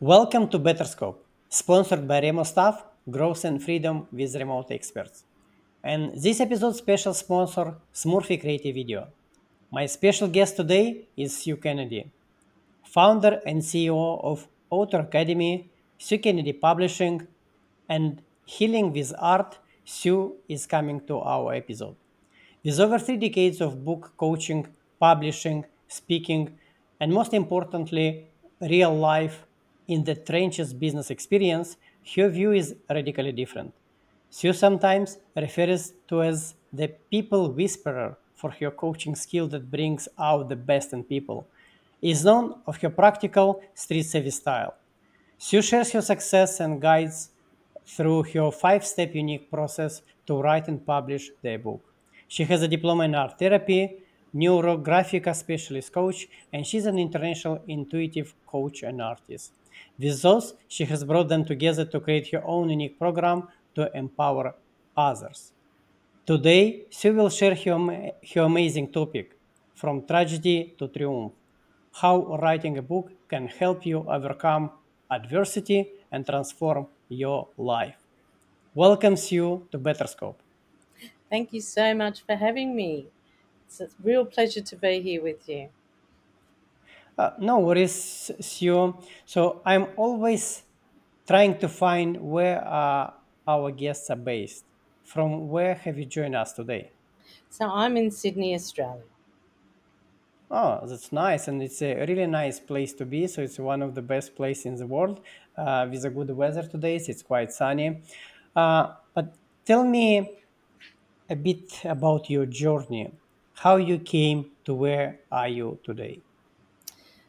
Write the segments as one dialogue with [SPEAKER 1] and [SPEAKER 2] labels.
[SPEAKER 1] Welcome to Betterscope, sponsored by Remo Staff, Growth and Freedom with Remote Experts. And this episode's special sponsor, Smurfy Creative Video. My special guest today is Sue Kennedy, founder and CEO of Author Academy, Sue Kennedy Publishing, and Healing with Art. Sue is coming to our episode. With over three decades of book coaching, publishing, speaking, and most importantly, real life in the trenches business experience, her view is radically different. Sue sometimes refers to as the people whisperer for her coaching skill that brings out the best in people. Is known of her practical street savvy style. Sue shares her success and guides through her five-step unique process to write and publish their book. She has a diploma in art therapy, neurographica specialist coach, and she's an international intuitive coach and artist. With those, she has brought them together to create her own unique program to empower others. Today, she will share her, her amazing topic from tragedy to triumph how writing a book can help you overcome adversity and transform your life. Welcomes you to Betterscope.
[SPEAKER 2] Thank you so much for having me. It's a real pleasure to be here with you.
[SPEAKER 1] Uh, no worries, Sue. So I'm always trying to find where uh, our guests are based. From where have you joined us today?
[SPEAKER 2] So I'm in Sydney, Australia.
[SPEAKER 1] Oh, that's nice, and it's a really nice place to be. So it's one of the best places in the world uh, with a good weather today. So it's quite sunny. Uh, but tell me a bit about your journey, how you came to where are you today.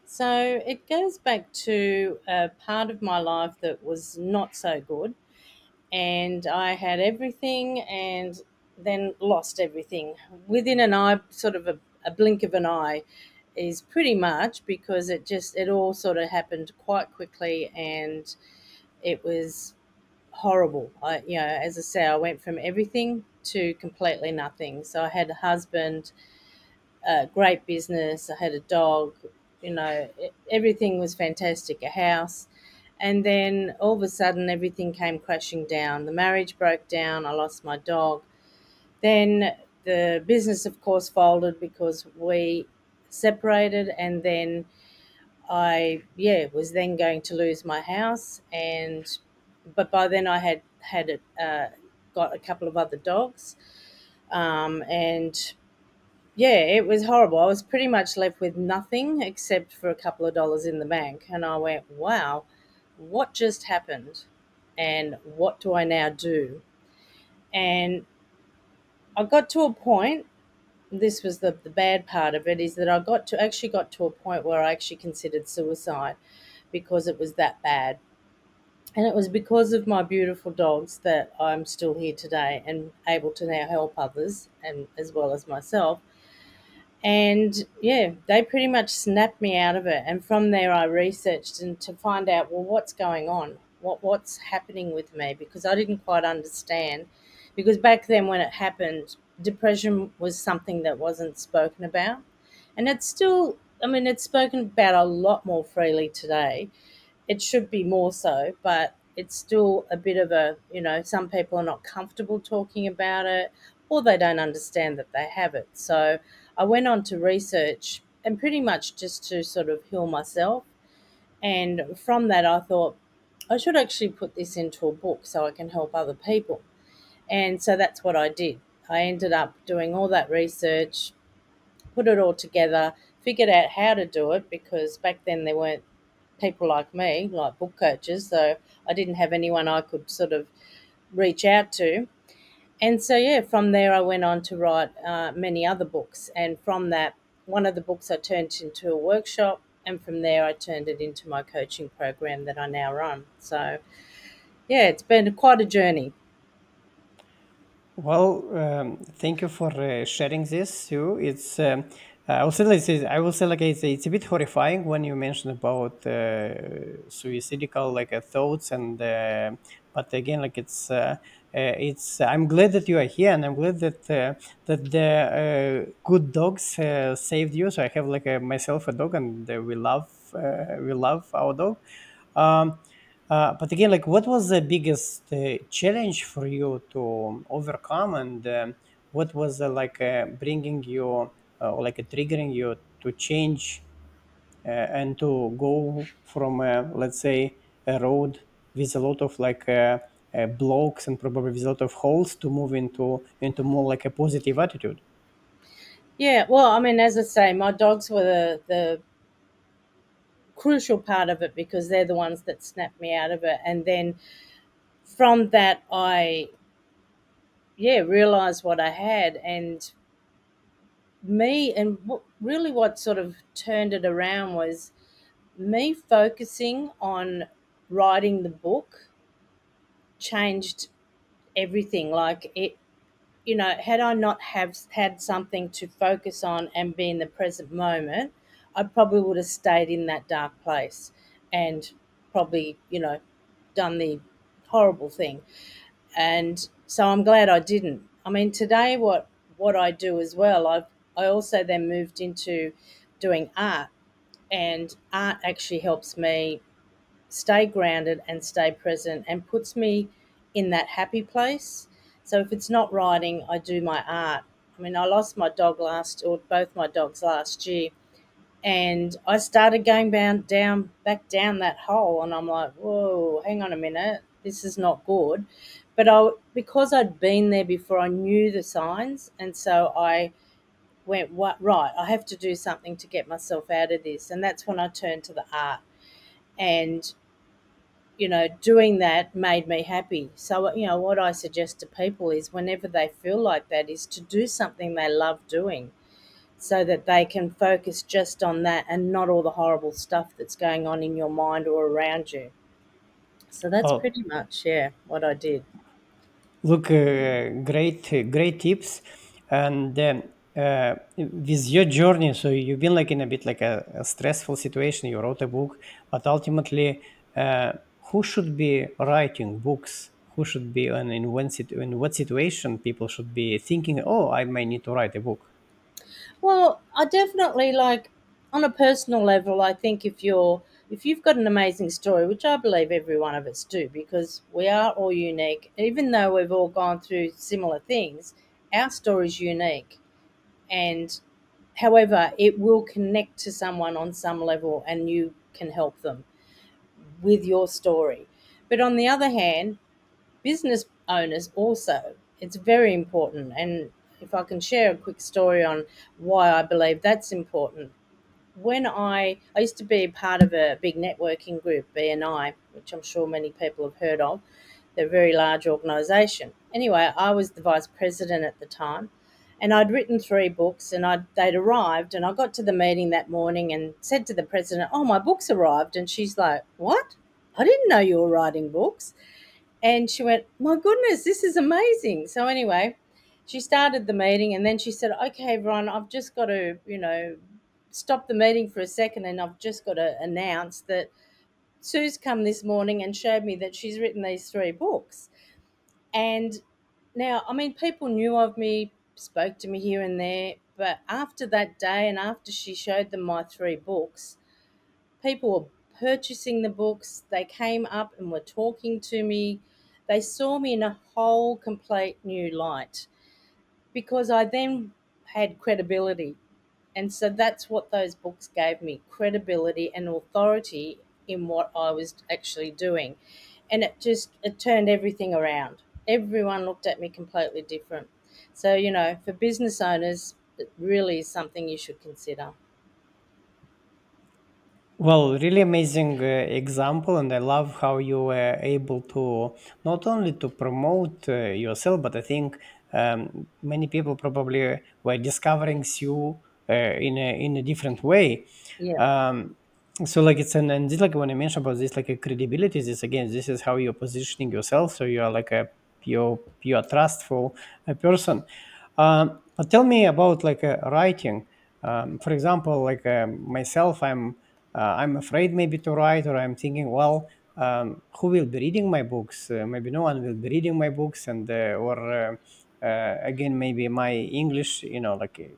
[SPEAKER 2] So it goes back to a part of my life that was not so good. And I had everything and then lost everything within an eye, sort of a, a blink of an eye is pretty much because it just it all sort of happened quite quickly and it was horrible i you know as i say i went from everything to completely nothing. So i had a husband a great business i had a dog you know everything was fantastic a house. And then all of a sudden everything came crashing down. The marriage broke down i lost my dog. Then the business of course folded because we separated and then I yeah was then going to lose my house. And but by then I had had it, uh, got a couple of other dogs um, and yeah it was horrible. I was pretty much left with nothing except for a couple of dollars in the bank and I went wow what just happened? And what do I now do? And I got to a point this was the, the bad part of it is that I got to actually got to a point where I actually considered suicide because it was that bad. And it was because of my beautiful dogs that I'm still here today and able to now help others and as well as myself. And yeah, they pretty much snapped me out of it. And from there I researched and to find out well what's going on, what what's happening with me because I didn't quite understand. Because back then when it happened, depression was something that wasn't spoken about. And it's still I mean it's spoken about a lot more freely today it should be more so, but it's still a bit of a, you know, some people are not comfortable talking about it or they don't understand that they have it. So I went on to research and pretty much just to sort of heal myself. And from that, I thought I should actually put this into a book so I can help other people. And so that's what I did. I ended up doing all that research, put it all together, figured out how to do it because back then there weren't people like me, like book coaches, so I didn't have anyone I could sort of reach out to. And so, yeah, from there I went on to write uh, many other books. And from that, one of the books I turned into a workshop. And from there, I turned it into my coaching program that I now run. So, yeah, it's been quite a journey.
[SPEAKER 1] Well, um, thank you for uh, sharing this, Sue. It's um, I will say like I will say like it's, it's a bit horrifying when you mention about uh, suicidal like uh, thoughts and uh, but again like it's uh, uh, it's I'm glad that you are here and I'm glad that uh, that the uh, good dogs uh, saved you. So I have like a, myself a dog and uh, we love uh, we love our dog. Um, uh, but again, like, what was the biggest uh, challenge for you to overcome, and um, what was uh, like uh, bringing you uh, or like uh, triggering you to change uh, and to go from, uh, let's say, a road with a lot of like uh, uh, blocks and probably with a lot of holes to move into into more like a positive attitude?
[SPEAKER 2] Yeah, well, I mean, as I say, my dogs were the, the crucial part of it because they're the ones that snapped me out of it. And then from that, I, yeah, realized what I had. And me, and really what sort of turned it around was me focusing on writing the book changed everything. Like it, you know, had I not have had something to focus on and be in the present moment, I probably would have stayed in that dark place and probably, you know, done the horrible thing. And so I'm glad I didn't. I mean, today what what I do as well, I've I also then moved into doing art and art actually helps me stay grounded and stay present and puts me in that happy place. So if it's not writing, I do my art. I mean, I lost my dog last, or both my dogs last year, and I started going down, back down that hole, and I'm like, whoa, hang on a minute, this is not good. But I, because I'd been there before, I knew the signs, and so I went, what, right, I have to do something to get myself out of this, and that's when I turned to the art, and you know, doing that made me happy. So, you know, what I suggest to people is whenever they feel like that, is to do something they love doing so that they can focus just on that and not all the horrible stuff that's going on in your mind or around you. So that's
[SPEAKER 1] Oh,
[SPEAKER 2] pretty much, yeah, what I did.
[SPEAKER 1] look, uh, great, great tips. And um, uh, with your journey, so you've been like in a bit like a, a stressful situation. You wrote a book, but ultimately, uh, who should be writing books? Who should be and in when situ- in what situation people should be thinking? Oh, I may need to write a book.
[SPEAKER 2] Well, I definitely like on a personal level, I think if you're if you've got an amazing story, which I believe every one of us do, because we are all unique, even though we've all gone through similar things, our story is unique. And however, it will connect to someone on some level and you can help them with your story. But on the other hand, business owners also, it's very important. And if I can share a quick story on why I believe that's important. When I I used to be part of a big networking group, BNI, which I'm sure many people have heard of. They're a very large organisation. Anyway, I was the vice president at the time, and I'd written three books, and I'd, they'd arrived, and I got to the meeting that morning and said to the president, "Oh, my books arrived," and she's like, "What? I didn't know you were writing books." And she went, My goodness, this is amazing. So, anyway, she started the meeting and then she said, Okay, everyone, I've just got to, you know, stop the meeting for a second and I've just got to announce that Sue's come this morning and showed me that she's written these three books. And now, I mean, people knew of me, spoke to me here and there, but after that day and after she showed them my three books, people were purchasing the books. They came up and were talking to me. They saw me in a whole complete new light because I then had credibility. And so that's what those books gave me credibility and authority in what I was actually doing. And it just it turned everything around. Everyone looked at me completely different. So, you know, for business owners, it really is something you should consider.
[SPEAKER 1] Well, really amazing uh, example, and I love how you were able to not only to promote uh, yourself, but I think um, many people probably were discovering you uh, in a in a different way.
[SPEAKER 2] Yeah.
[SPEAKER 1] Um, so like it's an and this like when I mentioned about this like a credibility, this again this is how you're positioning yourself. So you are like a pure pure trustful uh, person. Um, but tell me about like uh, writing. Um, for example, like um, myself, I'm uh, I'm afraid maybe to write, or I'm thinking, well, um, who will be reading my books? Uh, maybe no one will be reading my books, and uh, or uh, uh, again, maybe my English, you know, like uh,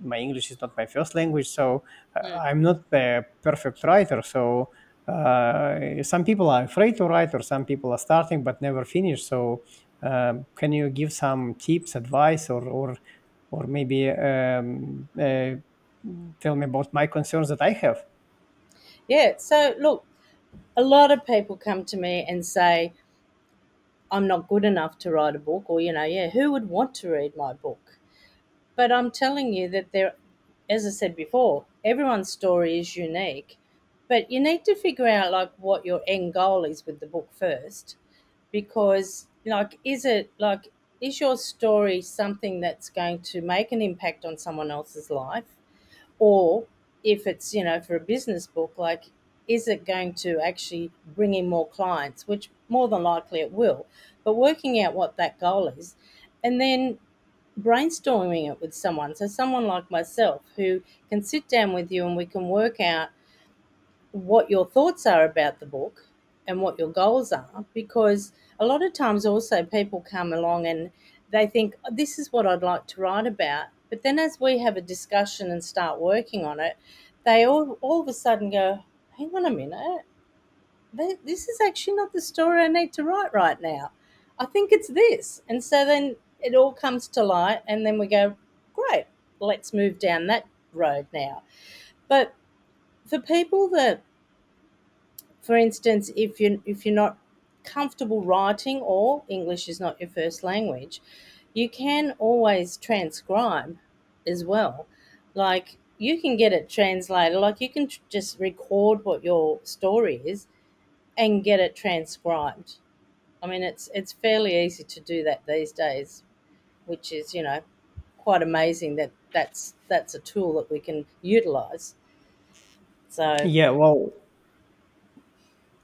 [SPEAKER 1] my English is not my first language, so uh,
[SPEAKER 2] Mm.
[SPEAKER 1] I'm not a perfect writer. So uh, some people are afraid to write, or some people are starting but never finish. So, can you give some tips, advice, or or or maybe um, uh, tell me about my concerns that I have?
[SPEAKER 2] Yeah. So look, a lot of people come to me and say, I'm not good enough to write a book, or, you know, yeah, who would want to read my book? But I'm telling you that there, as I said before, everyone's story is unique. But you need to figure out like what your end goal is with the book first, because like, is it like, is your story something that's going to make an impact on someone else's life? Or if it's, you know, for a business book, like, is it going to actually bring in more clients, which more than likely it will, but working out what that goal is and then brainstorming it with someone. So, someone like myself who can sit down with you and we can work out what your thoughts are about the book and what your goals are. Because a lot of times, also, people come along and they think, "Oh, This is what I'd like to write about. But then, as we have a discussion and start working on it, they all, all of a sudden go, Hang on a minute, this is actually not the story I need to write right now. I think it's this. And so then it all comes to light, and then we go, great, let's move down that road now. But for people that, for instance, if you if you're not comfortable writing or English is not your first language, you can always transcribe as well. Like you can get it translated, like you can tr- just record what your story is and get it transcribed. I mean, it's it's fairly easy to do that these days, which is you know quite amazing that that's that's a tool that we can utilize. So
[SPEAKER 1] Yeah, well,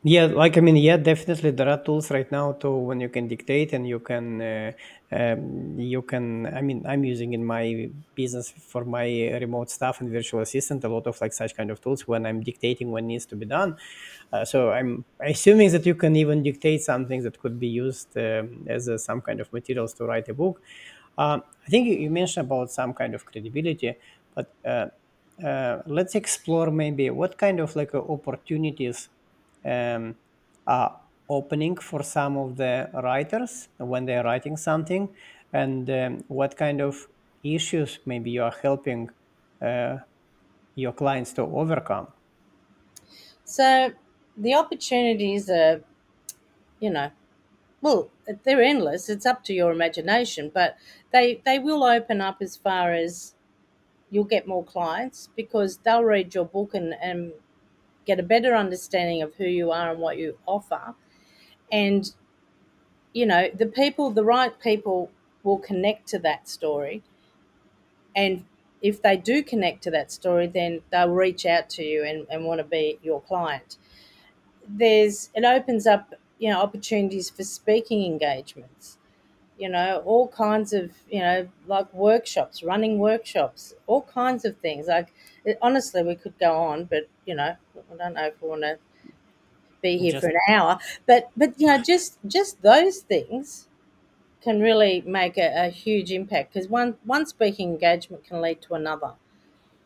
[SPEAKER 1] Yeah, like I mean, yeah, definitely there are tools right now to when you can dictate and you can uh, um, you can. I mean, I'm using in my business for my remote staff and virtual assistant a lot of like such kind of tools when I'm dictating what needs to be done. Uh, so I'm assuming that you can even dictate something that could be used um, as a, some kind of materials to write a book. Um, I think you you mentioned about some kind of credibility, but uh, uh, let's explore maybe what kind of like uh, opportunities um, opening for some of the writers when they're writing something and um, what kind of issues maybe you are helping uh, your clients to overcome
[SPEAKER 2] so the opportunities are you know well they're endless. It's up to your imagination, but they they will open up as far as you'll get more clients because they'll read your book and, and get a better understanding of who you are and what you offer. And you know the people the right people will connect to that story. And if they do connect to that story then they'll reach out to you and, and want to be your client. There's it opens up you know opportunities for speaking engagements you know all kinds of you know like workshops running workshops all kinds of things. Like it, honestly we could go on but you know i don't know if we want to be here for an hour. But but you know just just those things can really make a, a huge impact because one one speaking engagement can lead to another.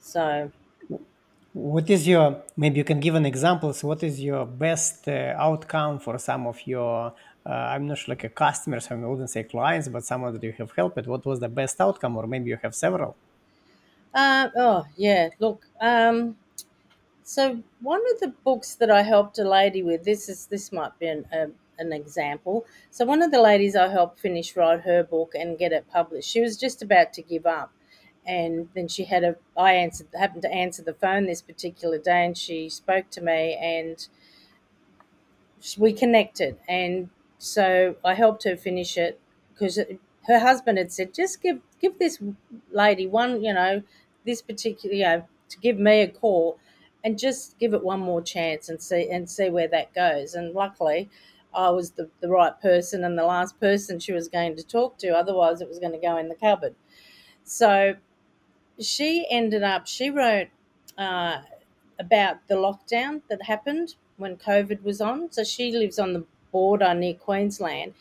[SPEAKER 2] So
[SPEAKER 1] what is your maybe you can give an example. So what is your best uh, outcome for some of your i'm not sure like a customers i wouldn't say clients but someone that you have helped what was the best outcome or maybe you have several
[SPEAKER 2] uh, oh yeah look um So one of the books that I helped a lady with, this is this might be an, a, an example. So one of the ladies I helped finish write her book and get it published. She was just about to give up, and then she had a. I answered happened to answer the phone this particular day, and she spoke to me, and we connected, and so I helped her finish it because her husband had said, just give give this lady one, you know, this particular, you know, to give me a call, and just give it one more chance and see and see where that goes. And luckily, I was the the right person and the last person she was going to talk to. Otherwise, it was going to go in the cupboard. So she ended up. She wrote. Uh, about the lockdown that happened when COVID was on. So she lives on the border near Queensland.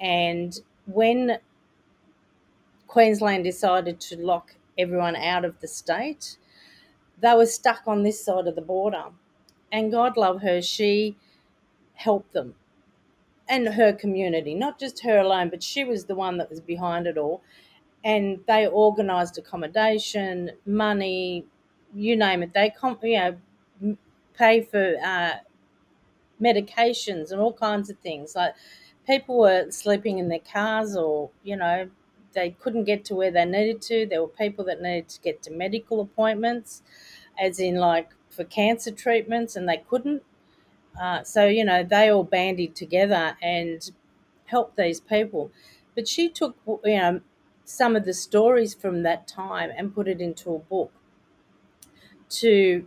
[SPEAKER 2] And when Queensland decided to lock everyone out of the state, they were stuck on this side of the border. and God love her, she helped them and her community, not just her alone, but she was the one that was behind it all. And they organised accommodation, money, you name it. They, you know, pay for uh, medications and all kinds of things. Like people were sleeping in their cars, or you know, they couldn't get to where they needed to. There were people that needed to get to medical appointments, as in like for cancer treatments, and they couldn't. Uh, so you know, they all bandied together and helped these people. But she took you know some of the stories from that time and put it into a book to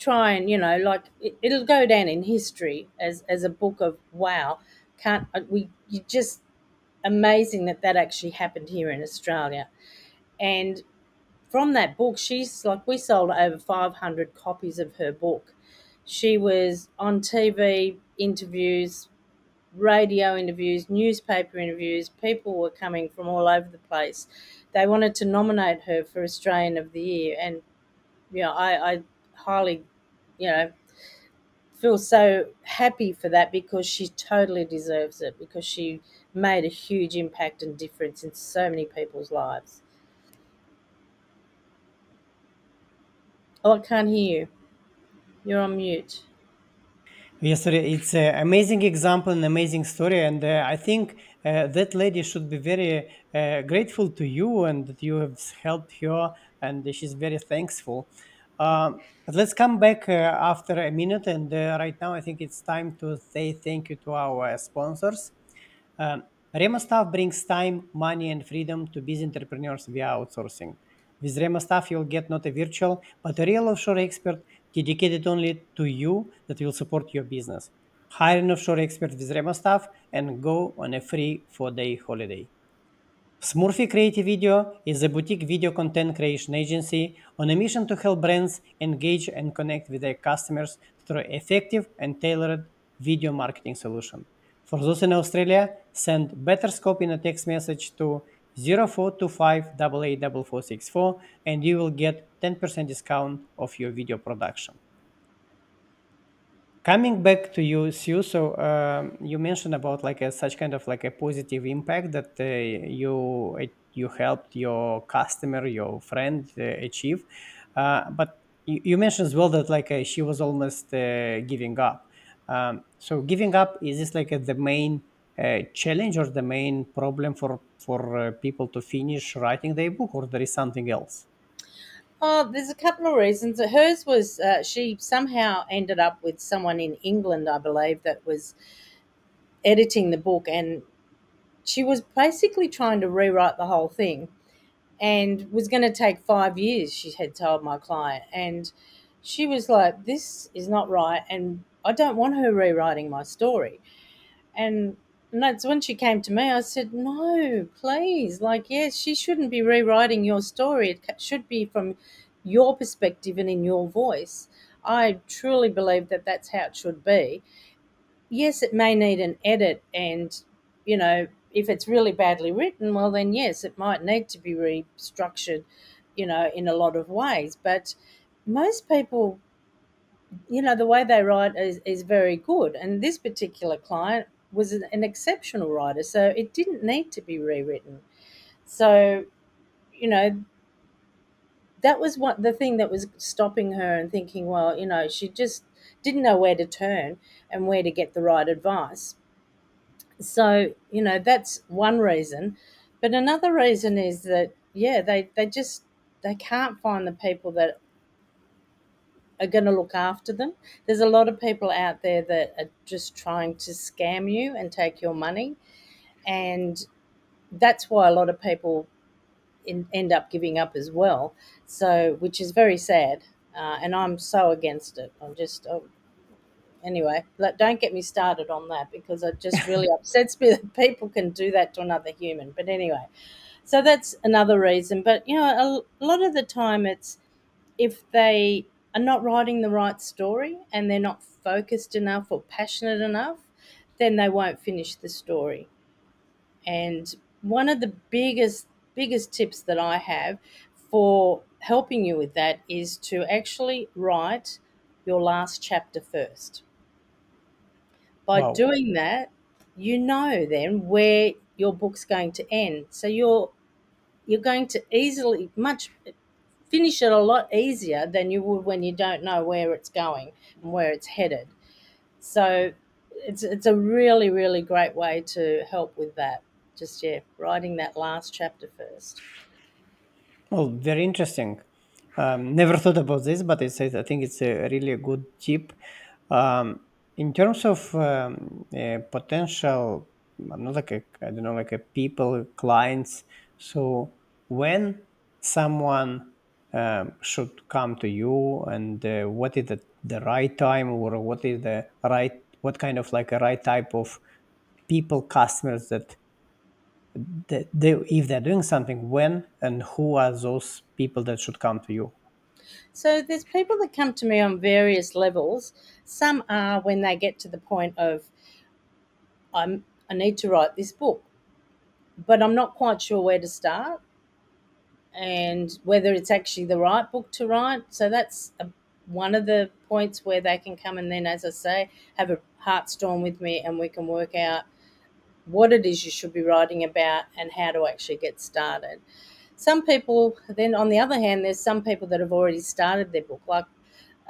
[SPEAKER 2] try and you know like it, it'll go down in history as as a book of wow can't uh, we you just amazing that that actually happened here in australia. And from that book she's like we sold over 500 copies of her book. She was on tv interviews radio interviews newspaper interviews. People were coming from all over the place. They wanted to nominate her for australian of the year. And you know i, I highly you know feel so happy for that because she totally deserves it because she made a huge impact and difference in so many people's lives. Oh, I can't hear you. You're on mute.
[SPEAKER 1] Yes. It's an amazing example, an amazing story, and uh, I think uh, that lady should be very uh, grateful to you and that you have helped her, and she's very thankful. Um, let's come back uh, after a minute, and uh, right now I think it's time to say thank you to our sponsors. Um, Rema Staff brings time, money, and freedom to busy entrepreneurs via outsourcing. With Rema Staff, you'll get not a virtual, but a real offshore expert dedicated only to you that will support your business. Hire an offshore expert with Rema Staff and go on a free four-day holiday. Smurfy Creative Video is a boutique video content creation agency on a mission to help brands engage and connect with their customers through effective and tailored video marketing solution. For those in Australia, send better scope in a text message to 0425 and you will get 10% discount of your video production. Coming back to you, Sue, so um, you mentioned about like a, such kind of like a positive impact that uh, you you helped your customer, your friend uh, achieve, uh, but you, you, mentioned as well that like uh, she was almost uh, giving up. Um, so giving up is this like the main uh, challenge or the main problem for for people to finish writing their book, or there is something else?
[SPEAKER 2] Oh, there's a couple of reasons. Hers was uh, she somehow ended up with someone in England, I believe, that was editing the book, and she was basically trying to rewrite the whole thing, and was going to take five years. She had told my client, and she was like, "This is not right," and I don't want her rewriting my story. And and that's when she came to me. I said, "No, please. Like, yes, she shouldn't be rewriting your story. It should be from your perspective and in your voice." I truly believe that that's how it should be. Yes, it may need an edit, and you know, if it's really badly written, well, then yes, it might need to be restructured, you know, in a lot of ways. But most people, you know, the way they write is, is very good. And this particular client was an exceptional writer, so it didn't need to be rewritten. So, you know, that was what the thing that was stopping her and thinking, well, you know, she just didn't know where to turn and where to get the right advice. So, you know, that's one reason. But another reason is that, yeah, they, they just they can't find the people that are going to look after them. There's a lot of people out there that are just trying to scam you and take your money. And that's why a lot of people in, end up giving up as well. So, which is very sad. Uh, and I'm so against it. I'm just, oh, anyway, don't get me started on that because it just really upsets me that people can do that to another human. But anyway, so that's another reason. But, you know, a, a lot of the time it's if they are not writing the right story and they're not focused enough or passionate enough, then they won't finish the story. And one of the biggest biggest tips that I have for helping you with that is to actually write your last chapter first. By
[SPEAKER 1] Wow.
[SPEAKER 2] doing that, you know then where your book's going to end. So you're you're going to easily much finish it a lot easier than you would when you don't know where it's going and where it's headed. So it's it's a really really great way to help with that. Just yeah, writing that last chapter first.
[SPEAKER 1] Well, very interesting. Um, never thought about this, but it's, I think it's a really good tip. Um, in terms of um, potential, I'm not like a, I don't know, like a people, clients. So when someone um, should come to you, and uh, what is the, the right time, or what is the right, what kind of like a right type of people, customers that that they, if they're doing something, when and who are those people that should come to you?
[SPEAKER 2] So there's people that come to me on various levels. Some are when they get to the point of I'm I need to write this book, but I'm not quite sure where to start and whether it's actually the right book to write. So that's a, one of the points where they can come and then, as I say, have a heart storm with me and we can work out what it is you should be writing about and how to actually get started. Some people, then on the other hand, there's some people that have already started their book. Like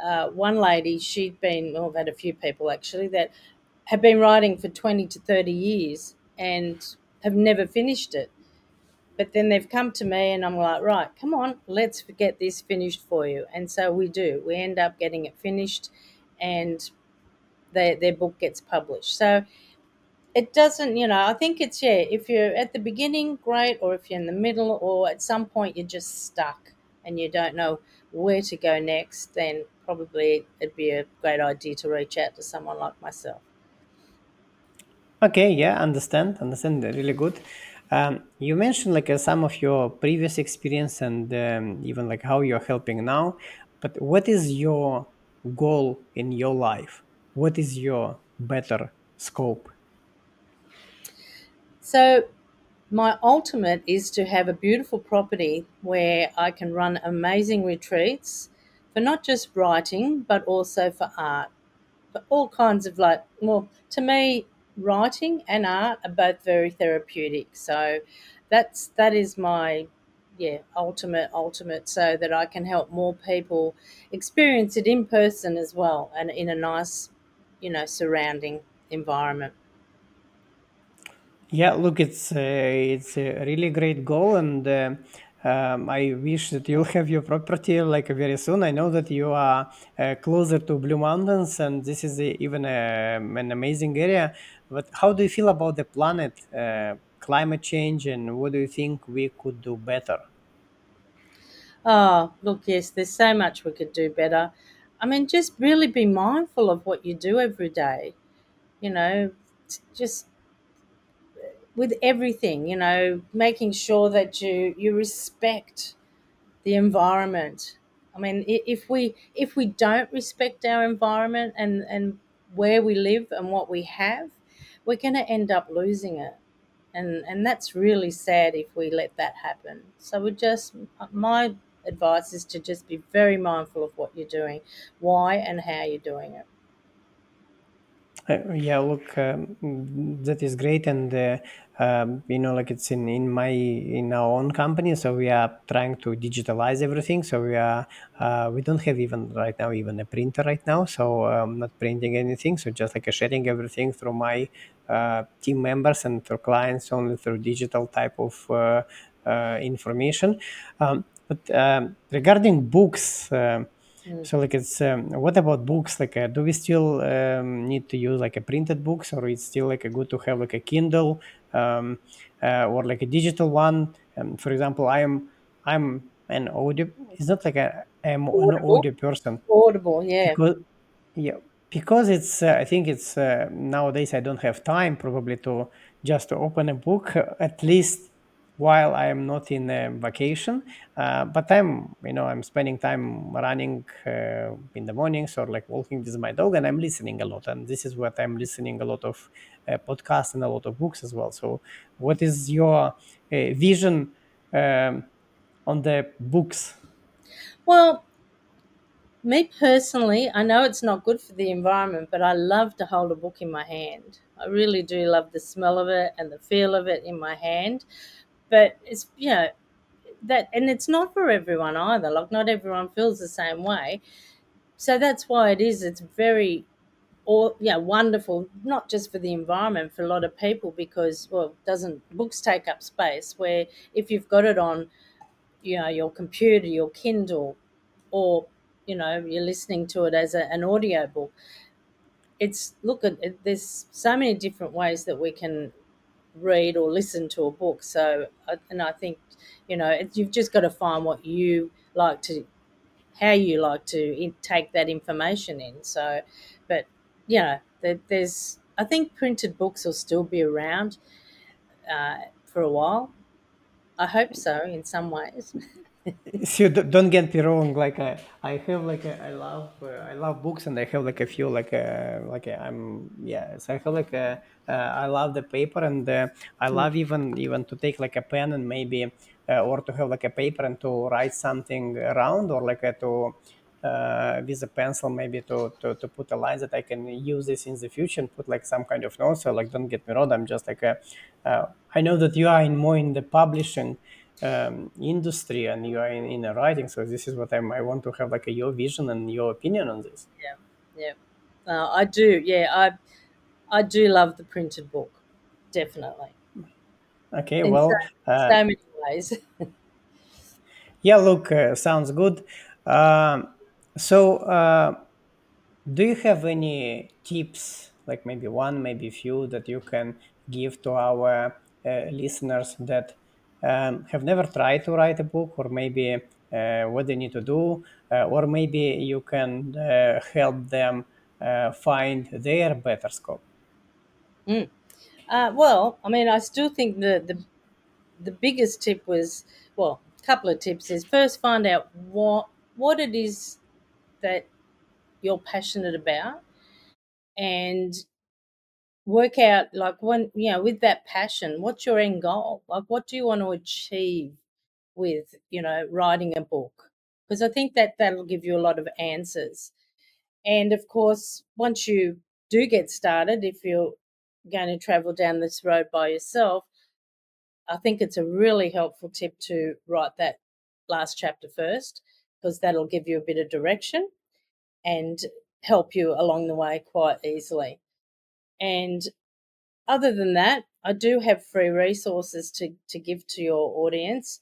[SPEAKER 2] uh, one lady, she'd been, well, I've had a few people actually that have been writing for 20 to 30 years and have never finished it. But then they've come to me and I'm like, right, come on, let's get this finished for you. And so we do. We end up getting it finished and their, their book gets published. So it doesn't, you know, I think it's, yeah, if you're at the beginning, great, or if you're in the middle, or at some point you're just stuck and you don't know where to go next, then probably it'd be a great idea to reach out to someone like myself.
[SPEAKER 1] Okay, yeah, understand, understand, really good. Um, you mentioned like uh, some of your previous experience and um, even like how you're helping now, but what is your goal in your life? What is your better scope?
[SPEAKER 2] So my ultimate is to have a beautiful property where I can run amazing retreats for not just writing, but also for art. For all kinds of like, well, to me, writing and art are both very therapeutic. So that's that is my yeah ultimate ultimate so that I can help more people experience it in person as well and in a nice you know surrounding environment.
[SPEAKER 1] Yeah, look, it's a, it's a really great goal, and uh, um, I wish that you'll have your property like very soon. I know that you are uh, closer to Blue Mountains, and this is a, even a, an amazing area. But how do you feel about the planet, uh, climate change, and what do you think we could do better?
[SPEAKER 2] Oh, look, yes, there's so much we could do better. I mean, just really be mindful of what you do every day. You know, just with everything. You know, making sure that you you respect the environment. I mean, if we if we don't respect our environment and and where we live and what we have, we're going to end up losing it, and and that's really sad if we let that happen. So we just my advice is to just be very mindful of what you're doing, why and how you're doing it.
[SPEAKER 1] Uh, yeah, look, um, that is great, and uh, um, you know, like it's in in my in our own company, so we are trying to digitalize everything. So we are uh, we don't have even right now even a printer right now, so I'm not printing anything. So just like sharing everything through my team members and through clients only through digital type of uh, uh, information. Um, but um, regarding books. Um,
[SPEAKER 2] Mm.
[SPEAKER 1] so like it's um, what about books? Like, uh, do we still um, need to use like a printed books, or it's still like a good to have like a Kindle um, uh, or like a digital one? Um, for example, I'm I'm an audio. It's not like a I'm an audio person
[SPEAKER 2] audible, yeah.
[SPEAKER 1] because yeah because it's uh, I think it's uh, nowadays I don't have time probably to just to open a book uh, at least while I am not in a vacation. Uh, but I'm, you know, I'm spending time running uh, in the mornings or like walking with my dog, and I'm listening a lot. And this is what I'm listening a lot of uh, podcasts and a lot of books as well. So, what is your uh, vision um, on the books?
[SPEAKER 2] Well, me personally, I know it's not good for the environment, but I love to hold a book in my hand. I really do love the smell of it and the feel of it in my hand. But it's, you know, that, and it's not for everyone either. Like, not everyone feels the same way. So that's why it is, it's very, or yeah, wonderful, not just for the environment, for a lot of people, because, well, doesn't, books take up space where if you've got it on, you know, your computer, your Kindle, or you know you're listening to it as a, an audio book. It's look at it, there's so many different ways that we can read or listen to a book. So and i think you know it, you've just got to find what you like to how you like to take that information in. So but you know there, there's i think printed books will still be around uh, for a while. I hope so in some ways
[SPEAKER 1] so don't get me wrong like i, I have like a, i love uh, i love books and i have like a few like a, like I'm yeah so i have like a, uh, i love the paper and uh, i
[SPEAKER 2] Mm.
[SPEAKER 1] love even even to take like a pen and maybe uh, or to have like a paper and to write something around or like to uh, with a pencil maybe to, to to put a line that i can use this in the future and put like some kind of notes so like don't get me wrong i'm just like a, uh, i know that you are in more in the publishing um, industry and you are in, in a writing so this is what I'm, i want to have like a, your vision and your opinion on this.
[SPEAKER 2] Yeah yeah. Uh, i do yeah i i do love the printed book definitely.
[SPEAKER 1] Okay
[SPEAKER 2] in
[SPEAKER 1] well
[SPEAKER 2] so,
[SPEAKER 1] uh,
[SPEAKER 2] so many ways.
[SPEAKER 1] Yeah look uh, sounds good. Um, so uh, do you have any tips like maybe one maybe few that you can give to our uh, listeners that um, have never tried to write a book or maybe uh, what they need to do uh, or maybe you can uh, help them find their better scope
[SPEAKER 2] Mm. Well, I mean, I still think the, the the biggest tip was well, a couple of tips is first find out what what it is that you're passionate about, and work out like when you know with that passion, what's your end goal? Like, what do you want to achieve with you know writing a book? Because I think that that'll give you a lot of answers. And of course, once you do get started, if you're going to travel down this road by yourself, I think it's a really helpful tip to write that last chapter first because that'll give you a bit of direction and help you along the way quite easily. And other than that, I do have free resources to, to give to your audience,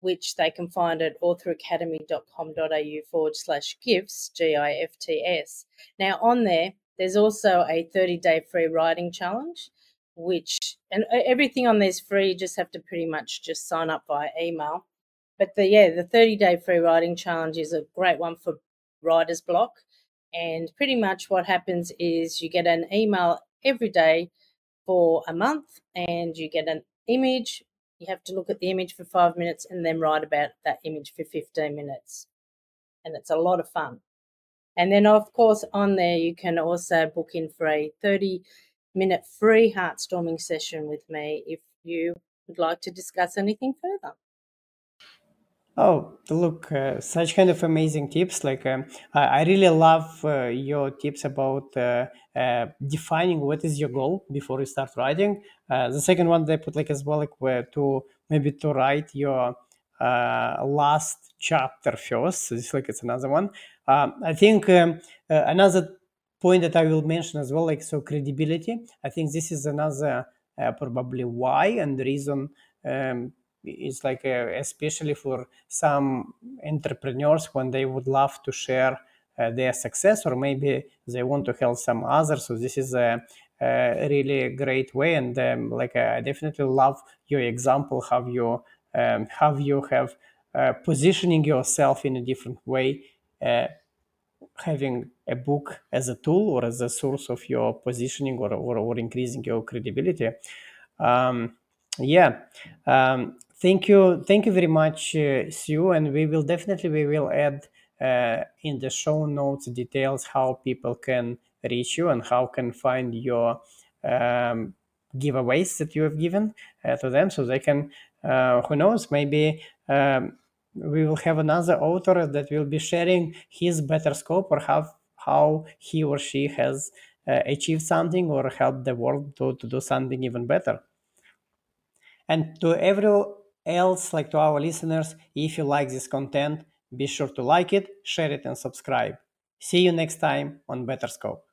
[SPEAKER 2] which they can find at authoracademy.com.au forward slash gifts, G I F T S. Now, on there, there's also a 30 day free writing challenge, which, and everything on there's free, you just have to pretty much just sign up via email. But the, yeah, the 30 day free writing challenge is a great one for writer's block. And pretty much what happens is you get an email every day for a month and you get an image. You have to look at the image for five minutes and then write about that image for 15 minutes. And it's a lot of fun. And then, of course, on there, you can also book in for a 30 minute free heartstorming session with me if you would like to discuss anything further.
[SPEAKER 1] Oh, look, uh, such kind of amazing tips. Like, um, I, really love uh, your tips about uh, uh, defining what is your goal before you start writing. Uh, the second one they put like as well, like where to maybe to write your uh, last chapter first. So it's like it's another one. Um, I think um, uh, another point that I will mention as well, like so credibility. I think this is another uh, probably why and reason. Um, it's like uh, especially for some entrepreneurs when they would love to share uh, their success or maybe they want to help some others. So this is a, a really great way and um, like i definitely love your example how you um, how you have uh, positioning yourself in a different way uh, having a book as a tool or as a source of your positioning or, or, or increasing your credibility. Um, yeah um, thank you thank you very much uh, sue and we will definitely we will add uh, in the show notes details how people can reach you and how can find your um, giveaways that you have given uh, to them so they can uh, who knows maybe um, we will have another author that will be sharing his better scope or how how he or she has uh, achieved something or helped the world to, to do something even better. And to everyone else, like to our listeners, if you like this content, be sure to like it, share it, and subscribe. See you next time on Better Scope.